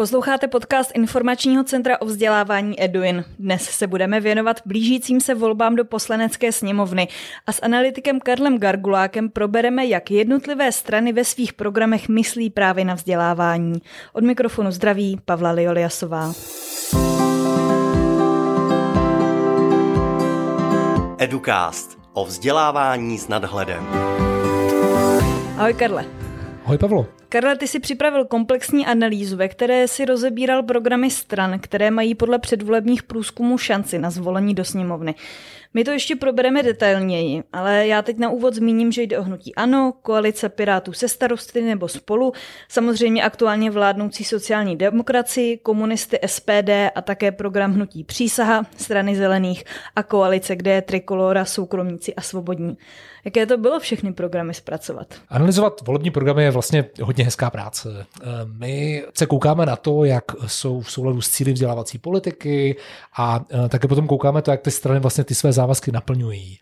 Posloucháte podcast Informačního centra o vzdělávání Eduin. Dnes se budeme věnovat blížícím se volbám do poslanecké sněmovny a s analytikem Karlem Gargulákem probereme, jak jednotlivé strany ve svých programech myslí právě na vzdělávání. Od mikrofonu zdraví Pavla Lioliasová. Educast o vzdělávání s nadhledem. Ahoj Karle. Ahoj Pavlo. Karla, ty si připravil komplexní analýzu, ve které si rozebíral programy stran, které mají podle předvolebních průzkumů šanci na zvolení do sněmovny. My to ještě probereme detailněji, ale já teď na úvod zmíním, že jde o hnutí ANO, koalice Pirátů se starosty nebo spolu, samozřejmě aktuálně vládnoucí sociální demokracii, komunisty SPD a také program hnutí Přísaha, strany zelených a koalice, kde je Trikolora, soukromníci a svobodní. Jaké to bylo všechny programy zpracovat? Analyzovat volební programy je vlastně hodně hezká práce. Eh, my se koukáme na to, jak jsou v souladu s cíly vzdělávací politiky a eh, také potom koukáme to, jak ty strany vlastně ty své závazky naplňují.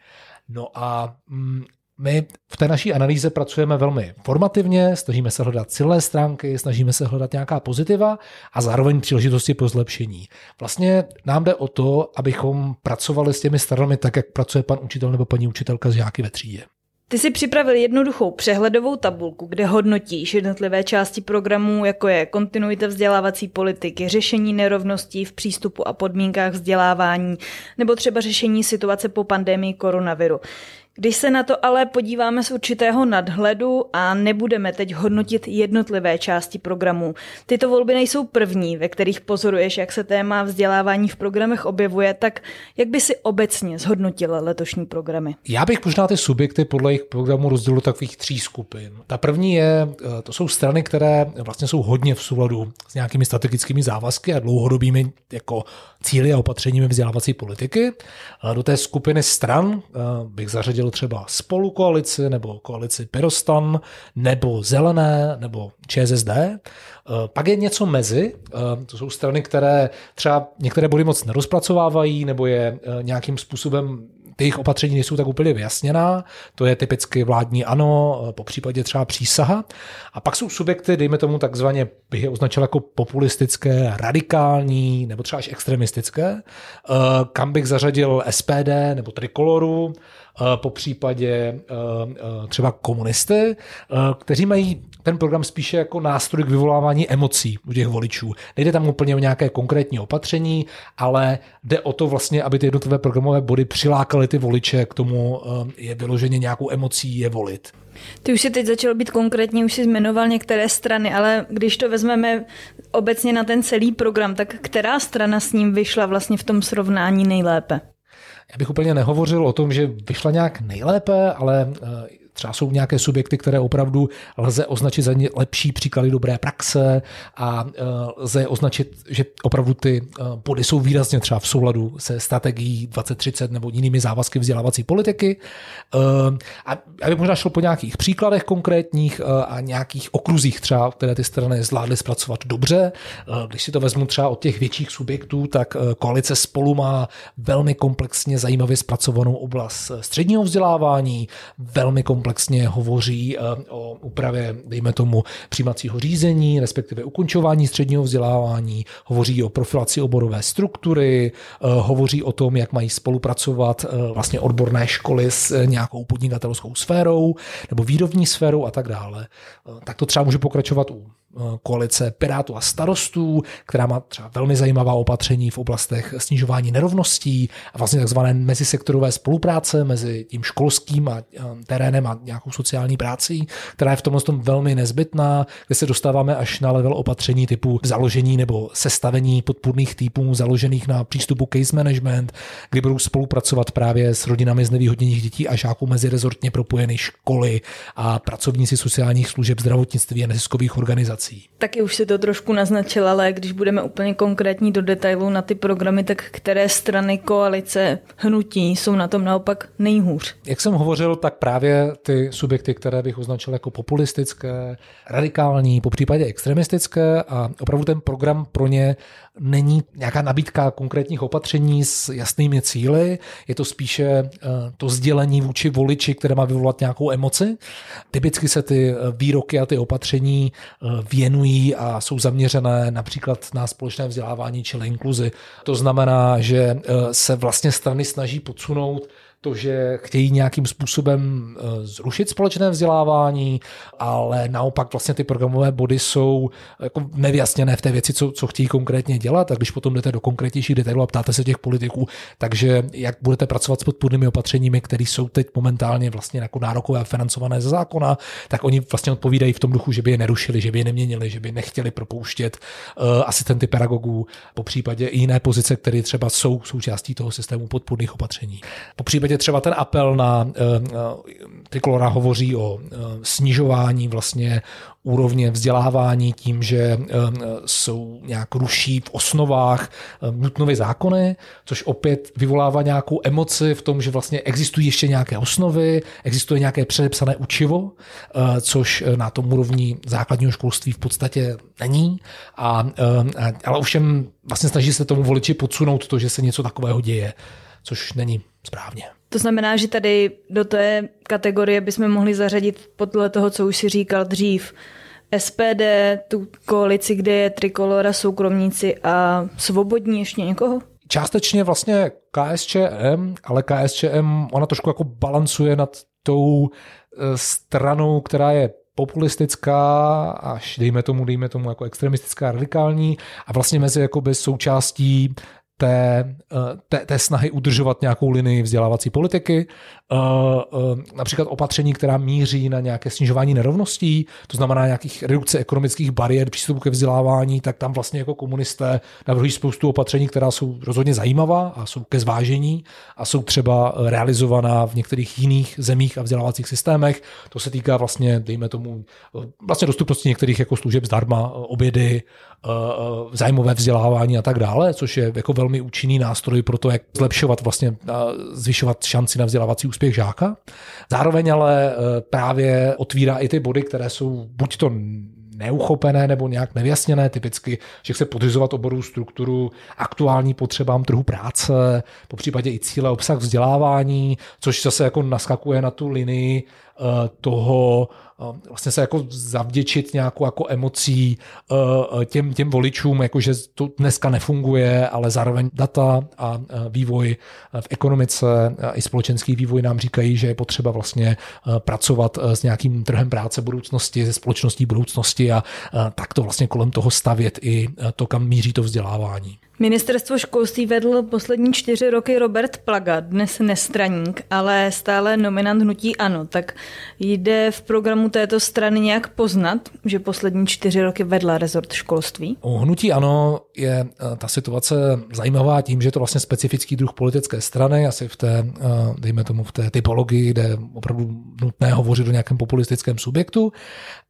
No a mm, my v té naší analýze pracujeme velmi formativně, snažíme se hledat silné stránky, snažíme se hledat nějaká pozitiva a zároveň příležitosti pro zlepšení. Vlastně nám jde o to, abychom pracovali s těmi stranami tak, jak pracuje pan učitel nebo paní učitelka z žáky ve třídě. Ty si připravil jednoduchou přehledovou tabulku, kde hodnotíš jednotlivé části programů, jako je kontinuita vzdělávací politiky, řešení nerovností v přístupu a podmínkách vzdělávání, nebo třeba řešení situace po pandemii koronaviru. Když se na to ale podíváme z určitého nadhledu a nebudeme teď hodnotit jednotlivé části programů, tyto volby nejsou první, ve kterých pozoruješ, jak se téma vzdělávání v programech objevuje, tak jak by si obecně zhodnotila letošní programy? Já bych možná ty subjekty podle jejich programu rozdělil takových tří skupin. Ta první je, eh, to jsou strany, které vlastně jsou hodně v souladu s nějakými strategickými závazky a dlouhodobými jako cíly a opatřeními vzdělávací politiky. Do té skupiny stran eh, bych zařadil byl třeba spolukoalici nebo koalici Pirostan nebo Zelené nebo ČSSD. Eh, pak je něco mezi, eh, to jsou strany, které třeba některé body moc nerozpracovávají nebo je eh, nějakým způsobem ty jejich opatření nejsou tak úplně vyjasněná, to je typicky vládní ano, po případě třeba přísaha. A pak jsou subjekty, dejme tomu takzvaně, bych je označil jako populistické, radikální nebo třeba až extremistické, kam bych zařadil SPD nebo Trikoloru, po případě třeba komunisty, kteří mají ten program spíše jako nástroj k vyvolávání emocí u těch voličů. Nejde tam úplně o nějaké konkrétní opatření, ale jde o to vlastně, aby ty jednotlivé programové body přilákaly ty voliče k tomu je vyloženě nějakou emocí je volit. Ty už si teď začal být konkrétní, už si jmenoval některé strany, ale když to vezmeme obecně na ten celý program, tak která strana s ním vyšla vlastně v tom srovnání nejlépe? Já bych úplně nehovořil o tom, že vyšla nějak nejlépe, ale eh, Třeba jsou nějaké subjekty, které opravdu lze označit za ně lepší příklady dobré praxe a e, lze označit, že opravdu ty e, body jsou výrazně třeba v souladu se strategií 2030 nebo jinými závazky vzdělávací politiky. E, a já bych možná šel po nějakých příkladech konkrétních a nějakých okruzích třeba, které ty strany zvládly zpracovat dobře. Když si to vezmu třeba od těch větších subjektů, tak koalice spolu má velmi komplexně zajímavě zpracovanou oblast středního vzdělávání, velmi komplexně komplexně hovoří eh, o úpravě, dejme tomu, přijímacího řízení, respektive ukončování středního vzdělávání, hovoří o profilaci oborové struktury, eh, hovoří o tom, jak mají spolupracovat eh, vlastně odborné školy s nějakou podnikatelskou sférou nebo výrobní sférou a tak dále. Tak to třeba může pokračovat u koalice Pirátů a starostů, která má třeba velmi zajímavá opatření v oblastech snižování nerovností a vlastně takzvané mezisektorové spolupráce mezi tím školským a eh, terénem a nějakou sociální prací, která je v tomhle tom velmi nezbytná, kde se dostáváme až na level opatření typu založení nebo sestavení podpůrných typů založených na přístupu case management, kdy budou spolupracovat právě s rodinami z nevýhodněných dětí a žáků mezi rezortně propojené školy a pracovníci sociálních služeb, zdravotnictví a neziskových organizací organizací. Taky už si to trošku naznačil, ale když budeme úplně konkrétní do detailu na ty programy, tak které strany koalice hnutí jsou na tom naopak nejhůř? Jak jsem hovořil, tak právě ty subjekty, které bych označil jako populistické, radikální, po případě extremistické a opravdu ten program pro ně není nějaká nabídka konkrétních opatření s jasnými cíly, je to spíše eh, to sdělení vůči voliči, které má vyvolat nějakou emoci. Typicky se ty eh, výroky a ty opatření eh, věnují a jsou zaměřené například na společné vzdělávání či inkluzi. To znamená, že se vlastně strany snaží podsunout to, že chtějí nějakým způsobem eh, zrušit společné vzdělávání, ale naopak vlastně ty programové body jsou jako nevyjasněné v té věci, co, co chtějí konkrétně dělat. A když potom jdete do konkrétnějších detailů a ptáte se těch politiků, takže jak budete pracovat s podpůrnými opatřeními, které jsou teď momentálně vlastně jako nárokové a financované ze zákona, tak oni vlastně odpovídají v tom duchu, že by je nerušili, že by je neměnili, že by nechtěli propouštět uh, asistenty pedagogů, po případě i jiné pozice, které třeba jsou součástí toho systému podpůrných opatření. Po případě případě třeba ten apel na eh, eh, Trikolora hovoří o eh, snižování vlastně úrovně vzdělávání tím, že jsou nějak ruší v osnovách nutnové zákony, což opět vyvolává nějakou emoci v tom, že vlastně existují ještě nějaké osnovy, existuje nějaké předepsané učivo, což na tom úrovni základního školství v podstatě není. A, ale ovšem vlastně snaží se tomu voliči podsunout to, že se něco takového děje, což není správně. To znamená, že tady do té kategorie bychom mohli zařadit podle toho, co už si říkal dřív, SPD, tu koalici, kde je Trikolora, soukromníci a svobodní ještě někoho? Částečně vlastně KSČM, ale KSČM ona trošku jako balancuje nad tou eh, stranou, která je populistická, až dejme tomu, dejme tomu jako extremistická, radikální a vlastně mezi jakoby součástí té, eh, té, té snahy udržovat nějakou linii vzdělávací politiky, eh, eh, například opatření, která míří na nějaké snižování nerovností, to znamená nějakých redukce ekonomických bariér přístupu ke vzdělávání, tak tam vlastně jako komunisté navrhují spoustu opatření, která jsou rozhodně zajímavá a jsou ke zvážení a jsou třeba realizovaná v některých jiných zemích a vzdělávacích systémech. To se týká vlastně, dejme tomu, vlastně dostupnosti některých jako služeb zdarma, obědy, zájmové vzdělávání a tak dále, což je jako velmi velmi účinný nástroj pro to, jak zlepšovat vlastně, zvyšovat šanci na vzdělávací úspěch žáka. Zároveň ale e, právě otvírá i ty body, které jsou buď to neuchopené nebo nějak nevyjasněné, typicky, že chce podřizovat oboru strukturu aktuální potřebám trhu práce, po případě i cíle obsah vzdělávání, což zase jako naskakuje na tu linii toho, vlastně se jako zavděčit nějakou jako emocí eh, těm, těm voličům, jako že to dneska nefunguje, ale zároveň data a eh, vývoj v ekonomice i společenský vývoj nám říkají, že je potřeba vlastně eh, pracovat s nějakým trhem práce budoucnosti, se společností budoucnosti a tak to vlastně kolem toho stavět i to, kam míří to vzdělávání. Ministerstvo školství vedl poslední čtyři roky Robert Plaga, dnes nestraník, ale stále nominant hnutí ANO. Tak jde v programu této strany nějak poznat, že poslední čtyři roky vedla rezort školství? U hnutí ANO je eh, ta situace zajímavá tím, že je to vlastně specifický druh politické strany, asi v té, eh, dejme tomu, v té typologii, kde je opravdu nutné hovořit o nějakém populistickém subjektu.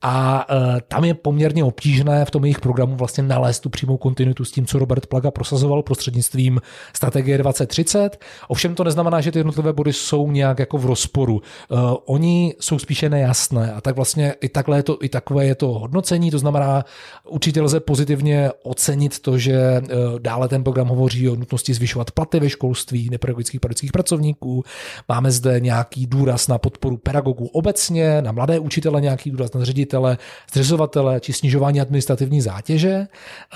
A eh, tam je poměrně obtížné v tom jejich programu vlastně nalézt tu přímou kontinuitu s tím, co Robert Plaga prosazoval prostřednictvím strategie 2030. Ovšem to neznamená, že ty jednotlivé body jsou nějak jako v rozporu. Oni jsou spíše nejasné a tak vlastně i takhle je to, i takové je to hodnocení, to znamená, určitě lze pozitivně ocenit to, že uh, dále ten program hovoří o nutnosti zvyšovat platy ve školství nepedagogických pedagogických pracovníků. Máme zde nějaký důraz na podporu pedagogů obecně, na mladé učitele nějaký důraz na ředitele, zřizovatele či snižování administrativní zátěže.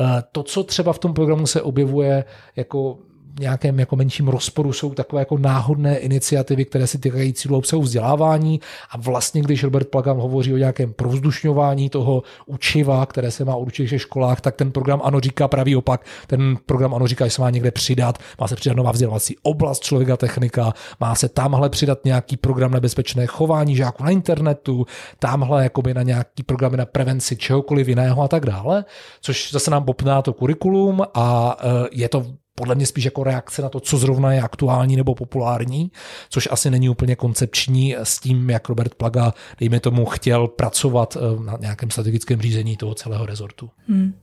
Uh, to, co třeba v tom programu se objevuje jako nějakém jako menším rozporu jsou takové jako náhodné iniciativy, které se týkají cílu obsahu vzdělávání a vlastně, když Robert Plagam hovoří o nějakém provzdušňování toho učiva, které se má určitě v školách, tak ten program ano říká pravý opak. Ten program ano říká, že se má někde přidat, má se přidat nová vzdělávací oblast člověka technika, má se tamhle přidat nějaký program nebezpečné chování žáků na internetu, tamhle jakoby na nějaký programy na prevenci čehokoliv jiného a tak dále, což zase nám bopná to kurikulum a e, je to podle mě spíš jako reakce na to, co zrovna je aktuální nebo populární, což asi není úplně koncepční s tím, jak Robert Plaga, dejme tomu, chtěl pracovat eh, na nějakém strategickém řízení toho celého rezortu. Hmm.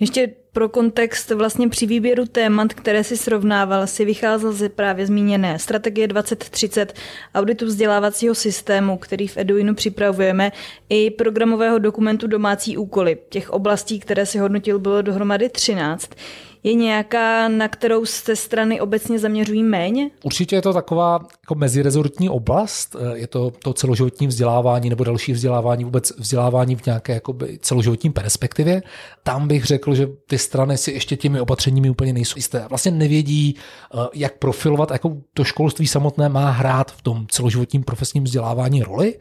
Ještě pro kontext vlastně při výběru témat, které si srovnával, si vycházel ze právě zmíněné strategie 2030 auditu vzdělávacího systému, který v Eduinu připravujeme, i programového dokumentu domácí úkoly. Těch oblastí, které si hodnotil, bylo dohromady 13. Je nějaká, na kterou se strany obecně zaměřují méně? Určitě je to taková jako mezirezortní oblast. Je to to celoživotní vzdělávání nebo další vzdělávání, vůbec vzdělávání v nějaké jakoby celoživotní perspektivě. Tam bych řekl, že ty strany si ještě těmi opatřeními úplně nejsou jisté. Vlastně nevědí, eh, jak profilovat, jako to školství samotné má hrát v tom celoživotním profesním vzdělávání roli.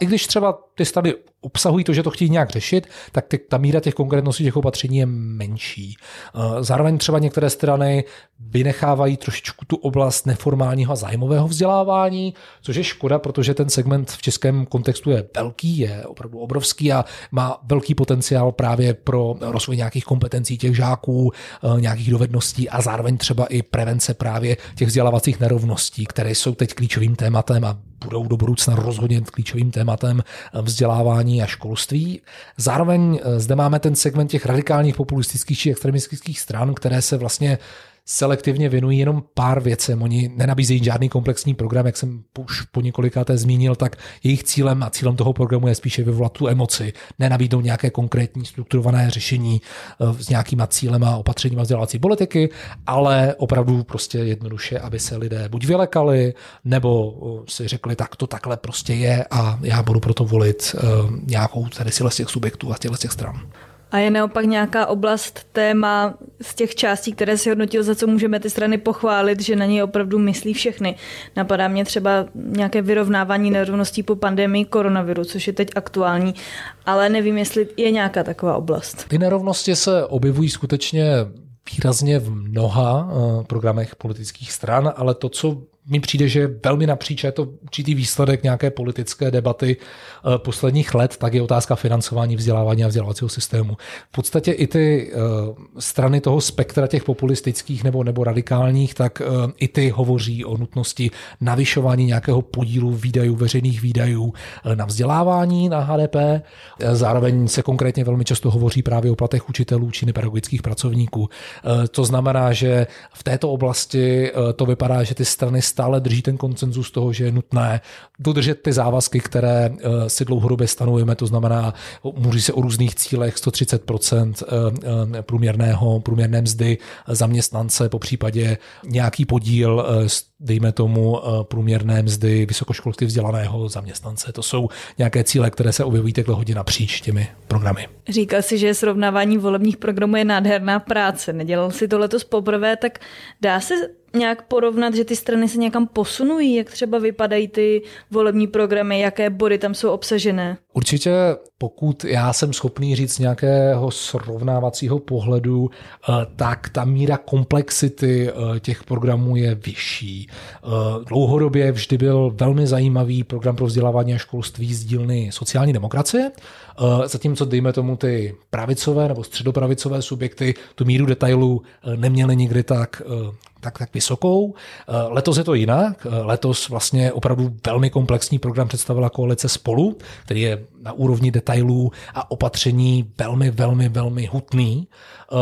I když třeba ty strany obsahují to, že to chtějí nějak řešit, tak ty, ta míra těch konkrétností těch opatření je menší. Eh, zároveň třeba některé strany vynechávají trošičku tu oblast neformálního a zájmového vzdělávání, což je škoda, protože ten segment v českém kontextu je velký, je opravdu obrovský a má velký potenciál právě pro rozvoj nějakých kompetencí těch žáků, eh, nějakých dovedností a zároveň třeba i prevence právě těch vzdělávacích nerovností, které jsou teď klíčovým tématem a budou do budoucna rozhodně klíčovým tématem vzdělávání a školství. Zároveň eh, zde máme ten segment těch radikálních populistických či extremistických stran, které se vlastně selektivně věnují jenom pár věcem. Oni nenabízejí žádný komplexní program, jak jsem už po několikáté zmínil, tak jejich cílem a cílem toho programu je spíše vyvolat tu emoci, nenabídnout nějaké konkrétní strukturované řešení eh, s nějakýma cílem a opatřeníma vzdělávací politiky, ale opravdu prostě jednoduše, aby se lidé buď vylekali, nebo eh, si řekli, tak to takhle prostě je a já budu proto volit eh, nějakou tady z těch subjektů a z těch stran. A je naopak nějaká oblast, téma z těch částí, které si hodnotil, za co můžeme ty strany pochválit, že na něj opravdu myslí všechny. Napadá mě třeba nějaké vyrovnávání nerovností po pandemii koronaviru, což je teď aktuální, ale nevím, jestli je nějaká taková oblast. Ty nerovnosti se objevují skutečně výrazně v mnoha eh, programech politických stran, ale to, co mi přijde, že velmi napříč je to určitý výsledek nějaké politické debaty eh, posledních let, tak je otázka financování vzdělávání a vzdělávacího systému. V podstatě i ty eh, strany toho spektra těch populistických nebo, nebo radikálních, tak eh, i ty hovoří o nutnosti navyšování nějakého podílu výdajů, veřejných výdajů na vzdělávání na HDP. Zároveň se konkrétně velmi často hovoří právě o platech učitelů či nepedagogických pracovníků. To znamená, že v této oblasti to vypadá, že ty strany stále drží ten koncenzus toho, že je nutné dodržet ty závazky, které eh, si dlouhodobě stanovujeme, to znamená, mluví se o různých cílech 130% eh, eh, průměrného, průměrné mzdy zaměstnance, po případě nějaký podíl, dejme tomu, průměrné mzdy vysokoškolsky vzdělaného zaměstnance. To jsou nějaké cíle, které se objevují takhle hodně napříč těmi programy. Říkal si, že srovnávání volebních programů je nádherná práce. Nedělal si to letos poprvé, tak dá se nějak porovnat, že ty strany se někam posunují, jak třeba vypadají ty volební programy, jaké body tam jsou obsažené? Určitě, pokud já jsem schopný říct nějakého srovnávacího pohledu, eh, tak ta míra komplexity eh, těch programů je vyšší. Eh, dlouhodobě vždy byl velmi zajímavý program pro vzdělávání a školství z dílny sociální demokracie, zatímco dejme tomu ty pravicové nebo středopravicové subjekty tu míru detailů neměly nikdy tak tak, tak vysokou. Eh, letos je to jinak. Eh, letos vlastně opravdu velmi komplexní program představila koalice Spolu, který je na úrovni detailů a opatření velmi, velmi, velmi hutný. Eh,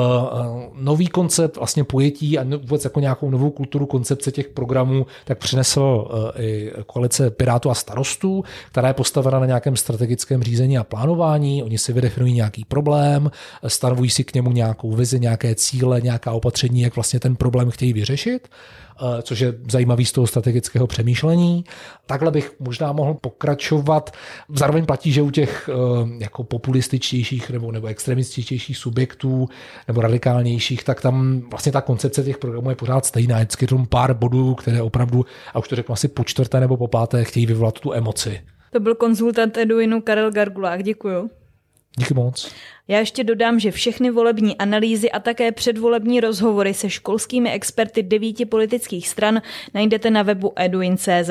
nový koncept vlastně pojetí a vůbec jako nějakou novou kulturu koncepce těch programů, tak přinesl i koalice Pirátů a starostů, která je postavena na nějakém strategickém řízení a plánování. Oni si vydefinují nějaký problém, stanovují si k němu nějakou vizi, nějaké cíle, nějaká opatření, jak vlastně ten problém chtějí vyřešit řešit, eh, což je zajímavý z toho strategického přemýšlení. Takhle bych možná mohl pokračovat. Zároveň platí, že u těch eh, jako populističtějších nebo, nebo extremističtějších subjektů nebo radikálnějších, tak tam vlastně ta koncepce těch programů je pořád stejná. Vždycky tam pár bodů, které opravdu, a už to řeknu asi po čtvrté nebo po páté, chtějí vyvolat tu emoci. To byl konzultant Eduinu Karel Gargulák, děkuju. Díky moc. Já ještě dodám, že všechny volební analýzy a také předvolební rozhovory se školskými experty devíti politických stran najdete na webu eduin.cz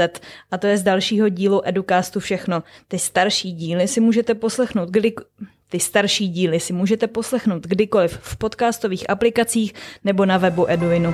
a to je z dalšího dílu Educastu všechno. Ty starší díly si můžete poslechnout kdy... Ty starší díly si můžete poslechnout kdykoliv v podcastových aplikacích nebo na webu Eduinu.